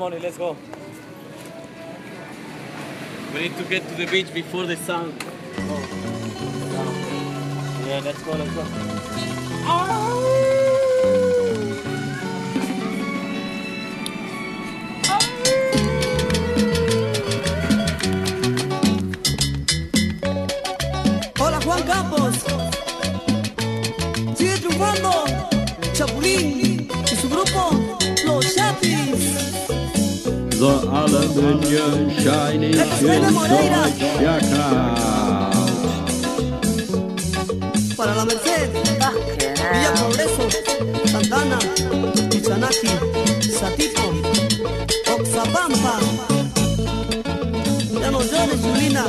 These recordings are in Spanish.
Money, let's go. We need to get to the beach before the sun. Oh. Yeah, let's go, let's go. Hola Juan Campos, sigue triunfando, Chapulín. sondern alle München scheinig. Para la Merced, Villa Progreso, Santana, Pichanaki, Satipo, Oxapampa. Ya no llores, Julina.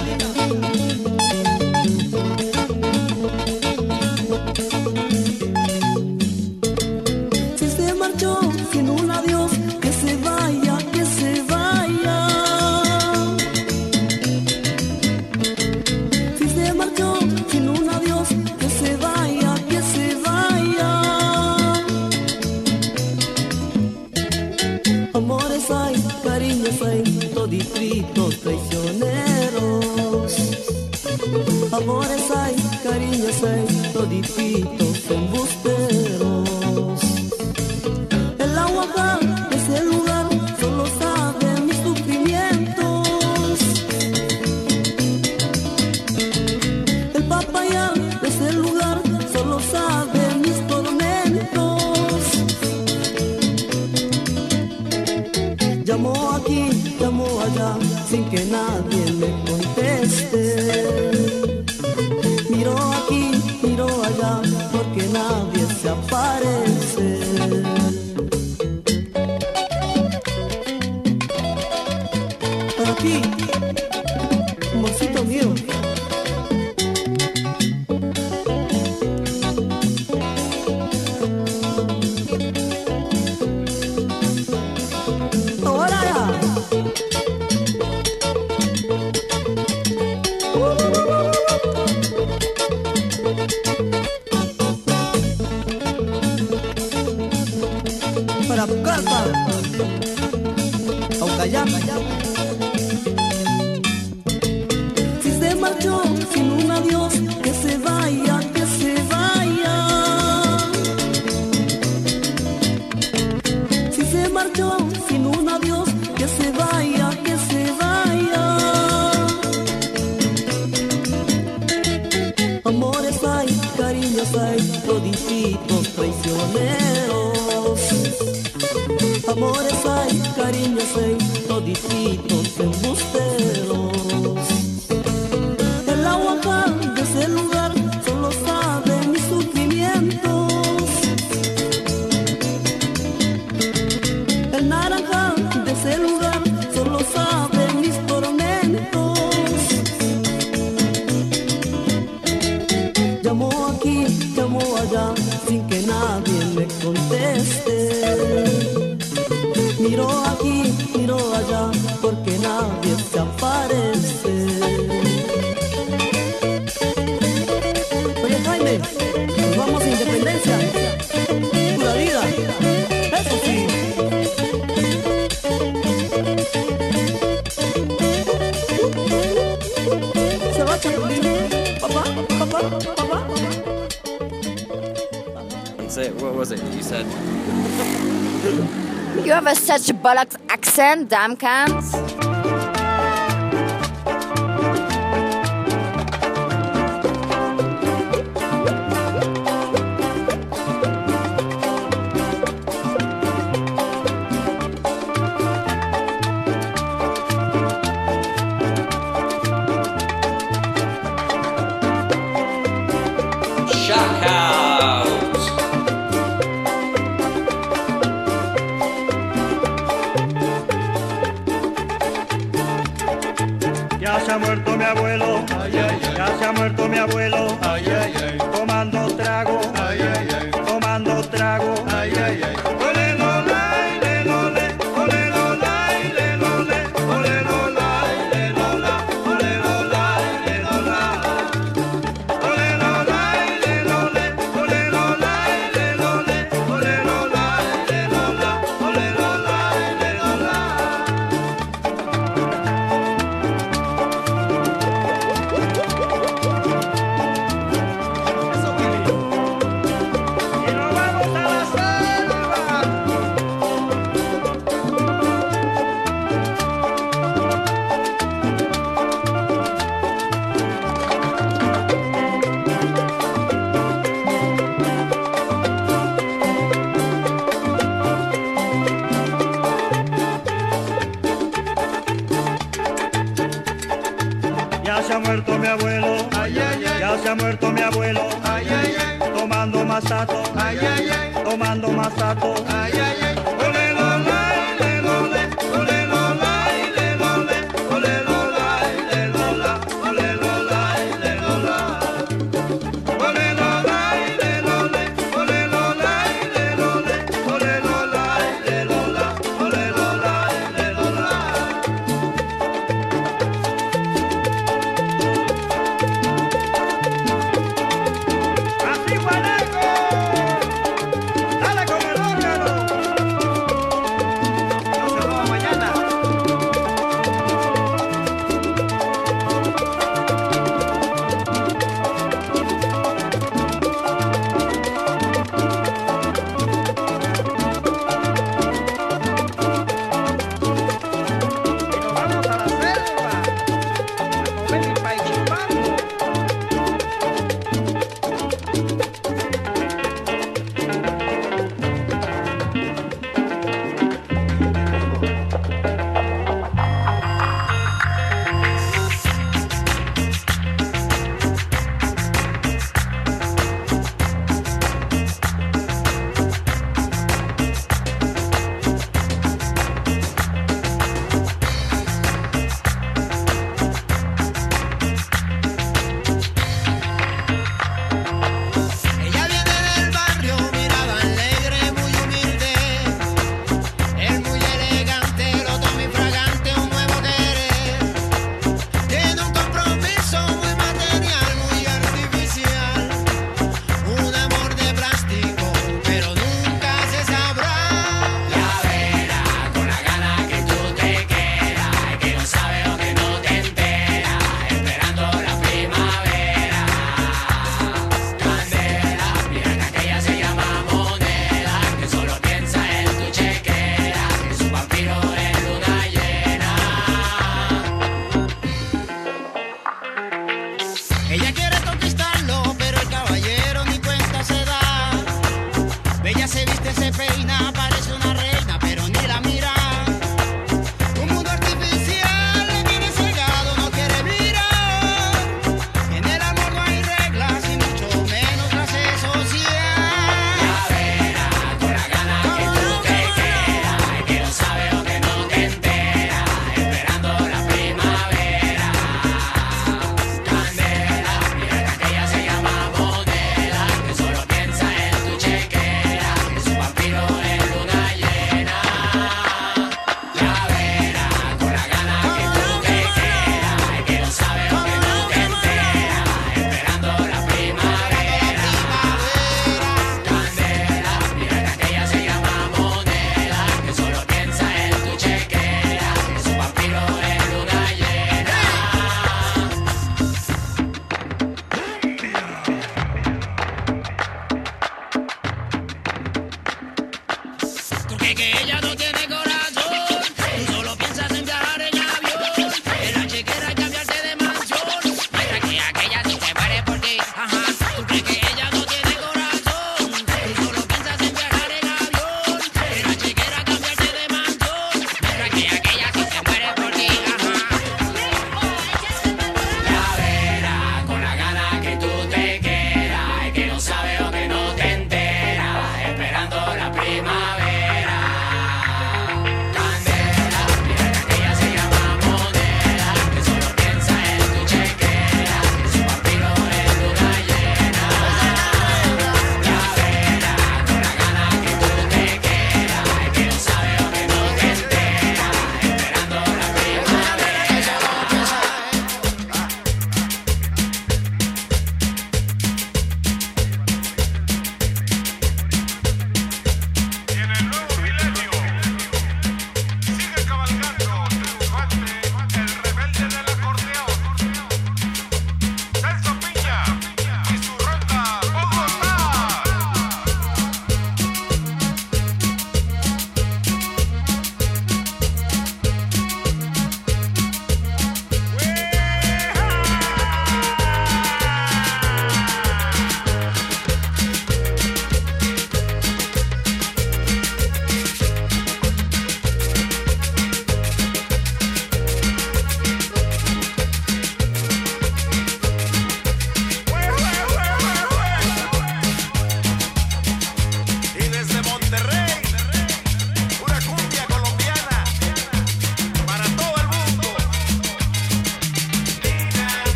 bollocks accent, Darmkant.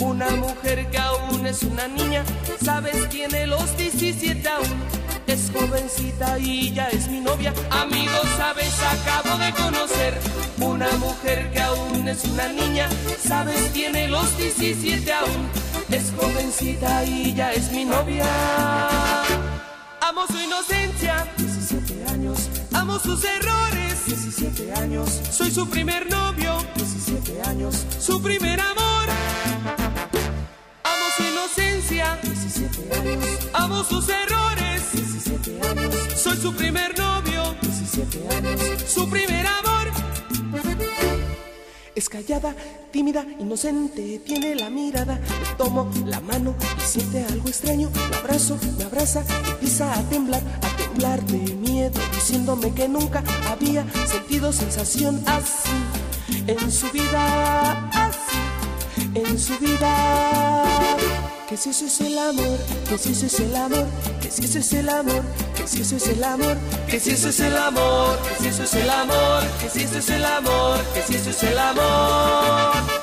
Una mujer que aún es una niña. Sabes, tiene los 17 aún. Es jovencita y ya es mi novia. Amigos, sabes, acabo de conocer una mujer que aún es una niña. Sabes, tiene los 17 aún. Es jovencita y ya es mi novia. Amo su inocencia, 17 años. Amo sus errores, 17 años. Soy su primer novio, 17 años. Su primer amor. Sus errores, 17 años. Soy su primer novio, 17 años. Su primer amor. Es callada, tímida, inocente, tiene la mirada. Le tomo la mano y siente algo extraño. La abrazo, me abraza, empieza a temblar, a temblar de miedo, diciéndome que nunca había sentido sensación así en su vida, así en su vida. Que si eso es el amor, que si eso es el amor, que si eso es el amor, que si eso es el amor, que si eso es el amor, que si eso es el amor, que si eso es el amor, que si eso es el amor.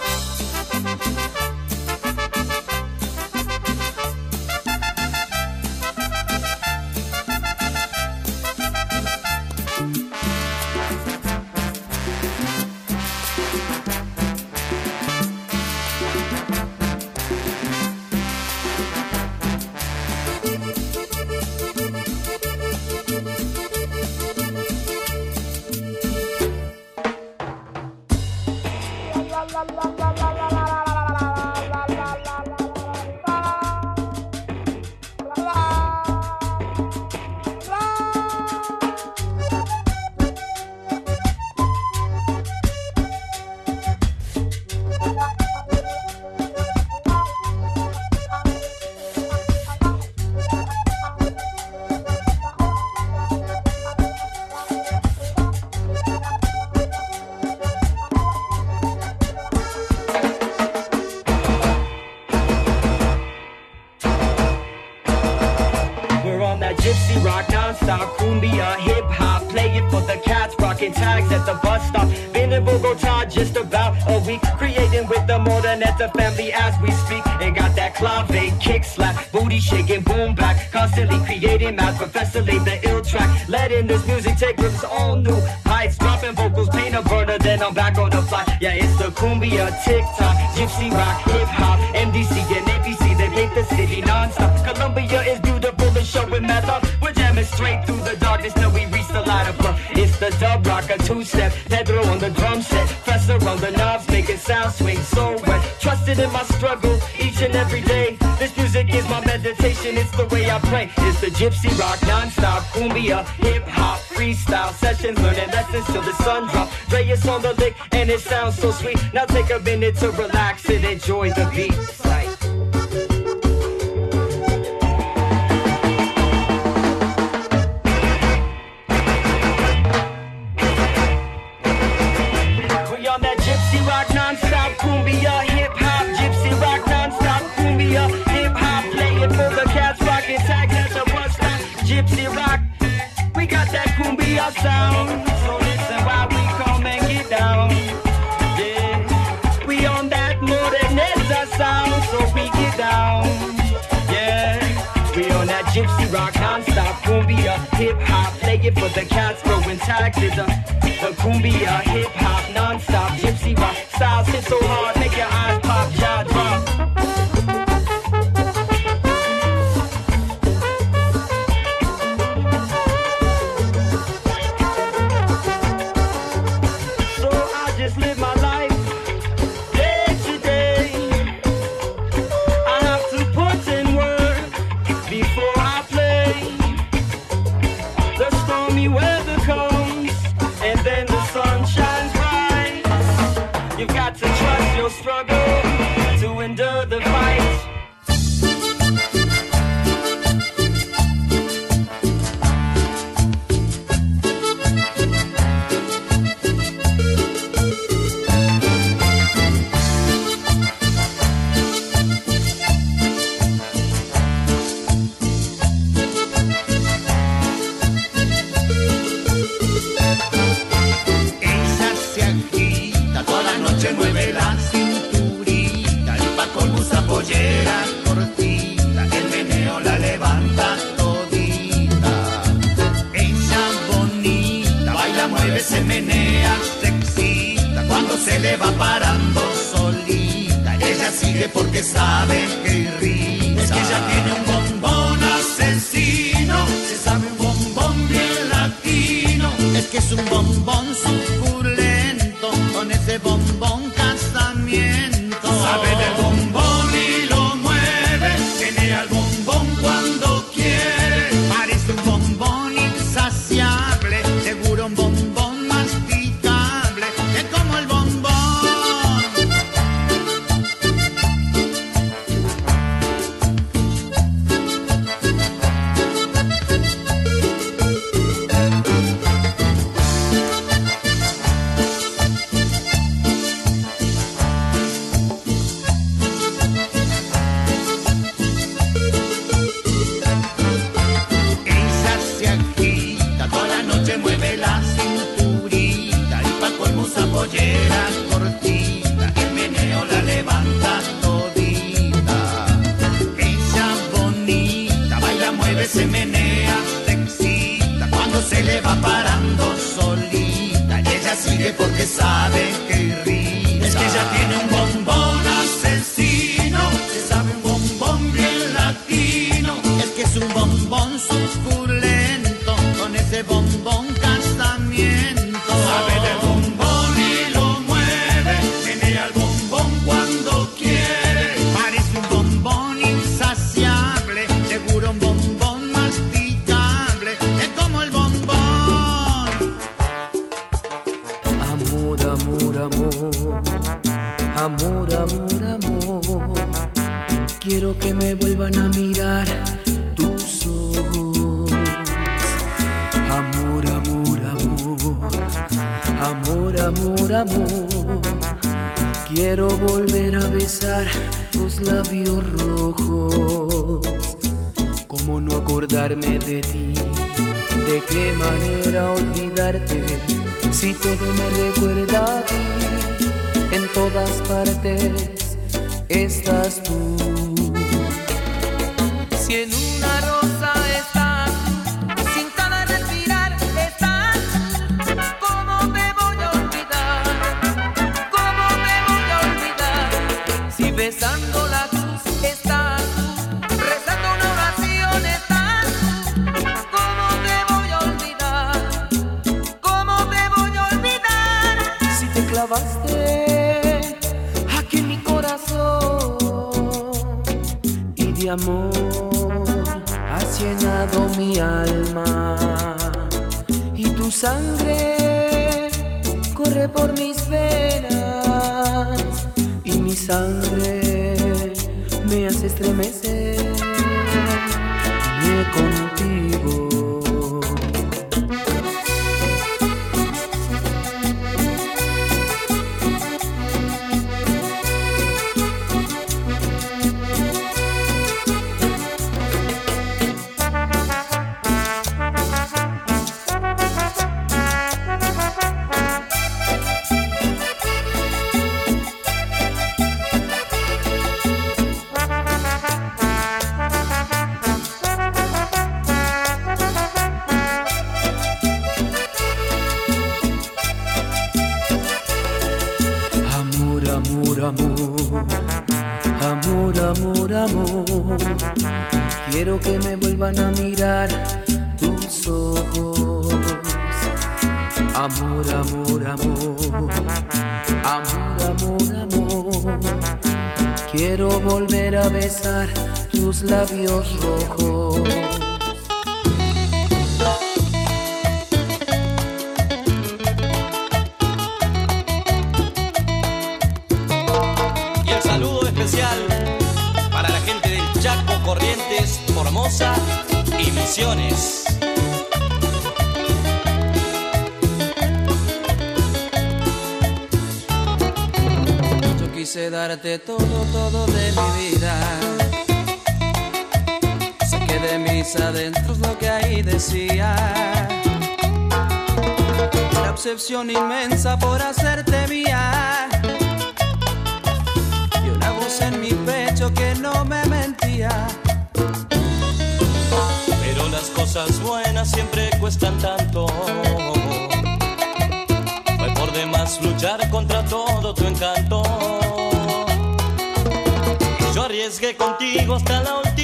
lights, dropping vocals, paint a burner, then I'm back on the fly. Yeah, it's the cumbia, TikTok, gypsy rock, hip hop, MDC and ABC, they make the city non-stop. Columbia is beautiful, the show with meth up. We're jamming straight through the darkness till we reach the light of love. It's the dub rock, a two-step, Pedro on the drum set, Fester on the knobs, making sound swing so wet. Trusted in my struggle, each and it's the way I pray. It's the gypsy rock, non-stop, cumbia, hip-hop, freestyle sessions, learning lessons till the sun drops. Dre is on the lick, and it sounds so sweet. Now take a minute to relax and enjoy the beat. Right. gypsy rock non-stop. Cumbia hip-hop play it for the cats. Growing tired. uh, the cumbia hip-hop non-stop. Gypsy rock style so hard make your eyes pop jaw drop. acordarme de ti. ¿De qué manera olvidarte si todo me recuerda a ti? En todas partes estás tú. Amor has llenado mi alma y tu sangre corre por mis venas y mi sangre me hace estremecer. Quiero que me vuelvan a mirar tus ojos. Amor, amor, amor, amor, amor, amor. Quiero volver a besar tus labios rojos. Darte todo, todo de mi vida. Saqué de mis adentros lo que ahí decía. La obsesión inmensa por hacerte mía. Y una voz en mi pecho que no me mentía. Pero las cosas buenas siempre cuestan tanto. Fue por demás luchar contra todo tu encanto. Arriesgué contigo hasta la última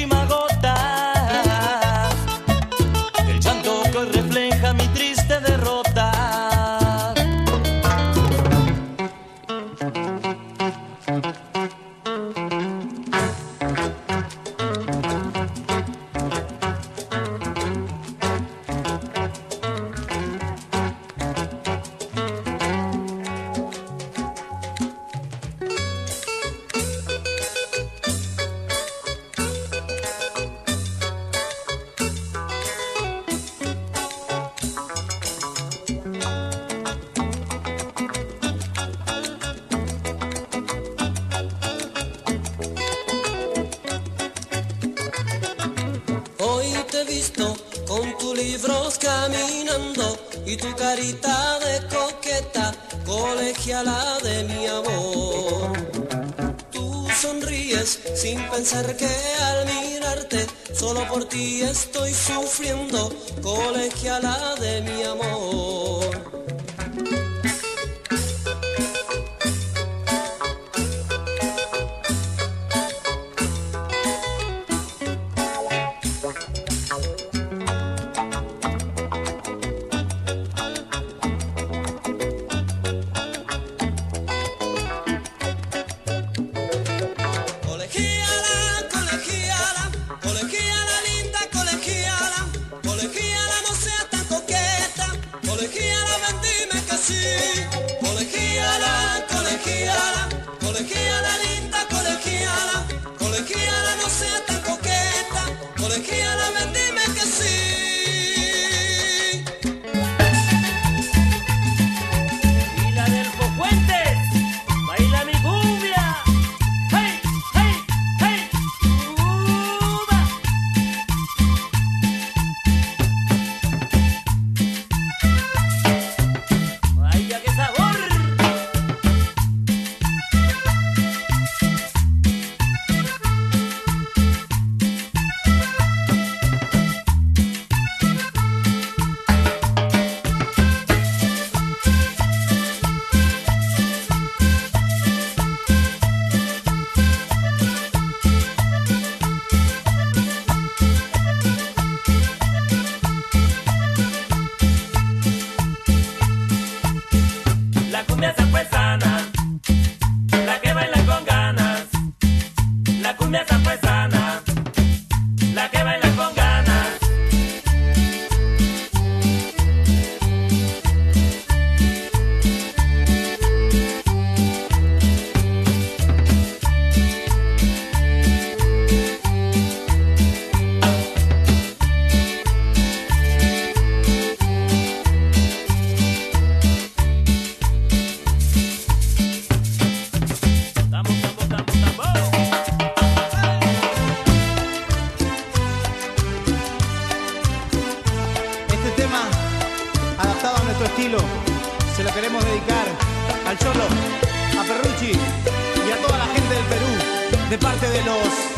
de los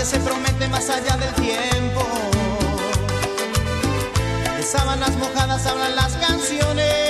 nadie se promete más allá del tiempo. De sábanas mojadas hablan las canciones.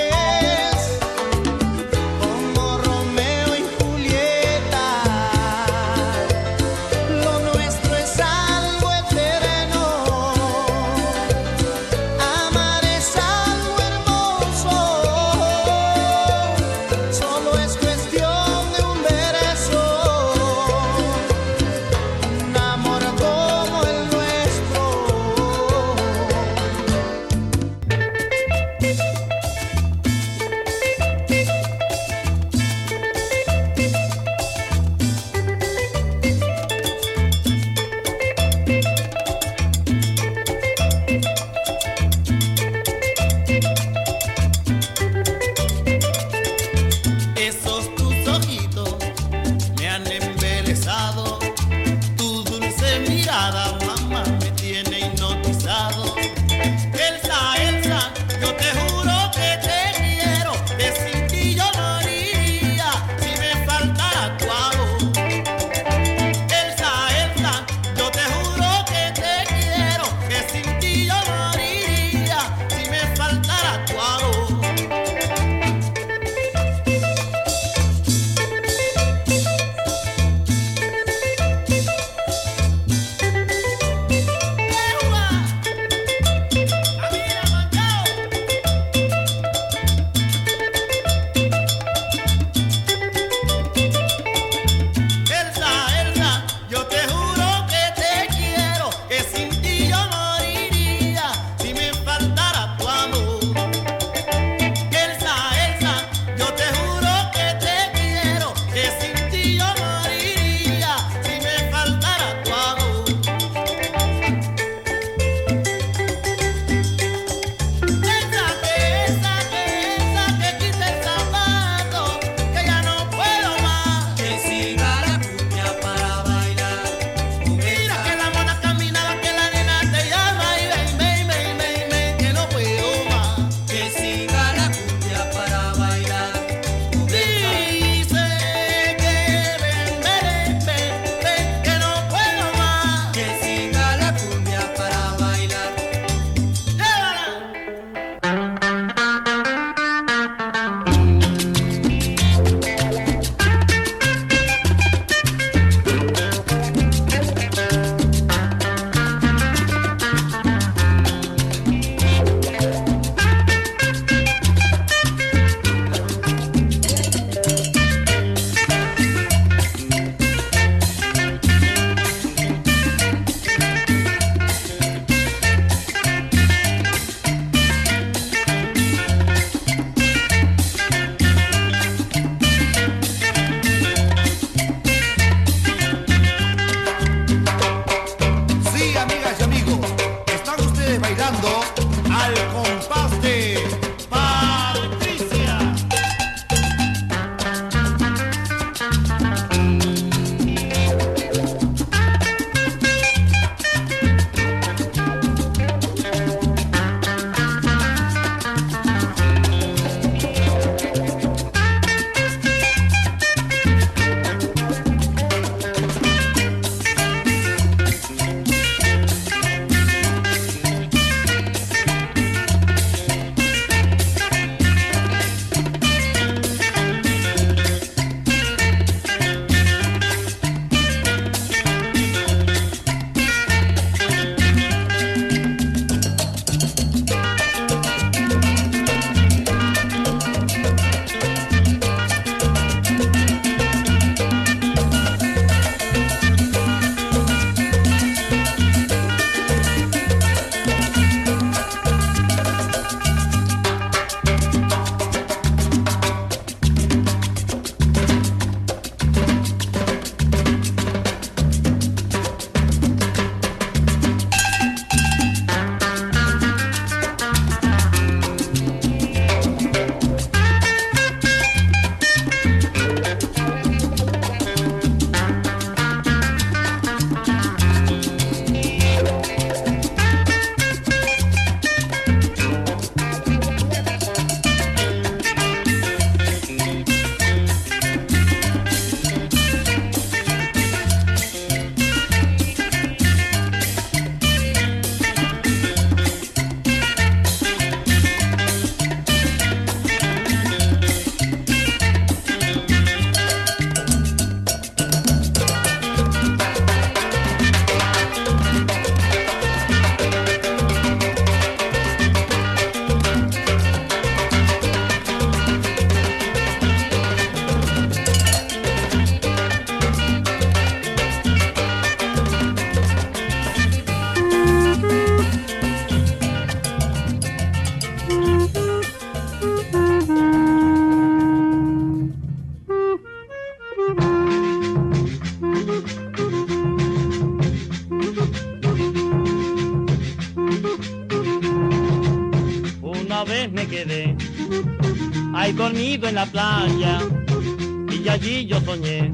allí yo soñé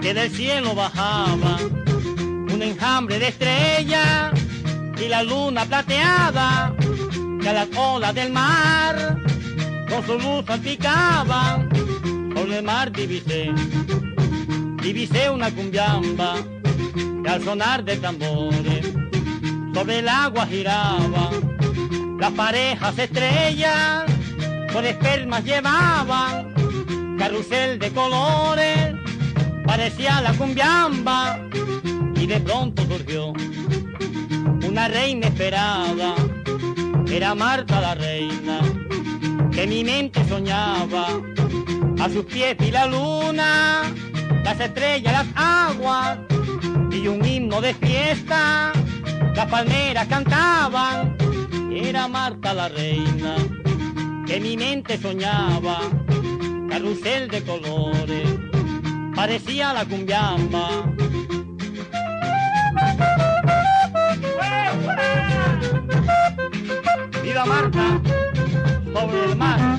que del cielo bajaba un enjambre de estrellas y la luna plateada que a las olas del mar con su luz salpicaba. Sobre el mar divisé, divisé una cumbiamba que al sonar de tambores sobre el agua giraba. Las parejas estrellas con espermas llevaban carrusel de colores, parecía la cumbiamba y de pronto surgió una reina esperada, era Marta la reina, que mi mente soñaba, a sus pies y la luna, las estrellas, las aguas y un himno de fiesta, las palmeras cantaban, era Marta la reina, que mi mente soñaba carrusel de colores, parecía la cumbiamba. ¡Viva Marta! Sobre el mar.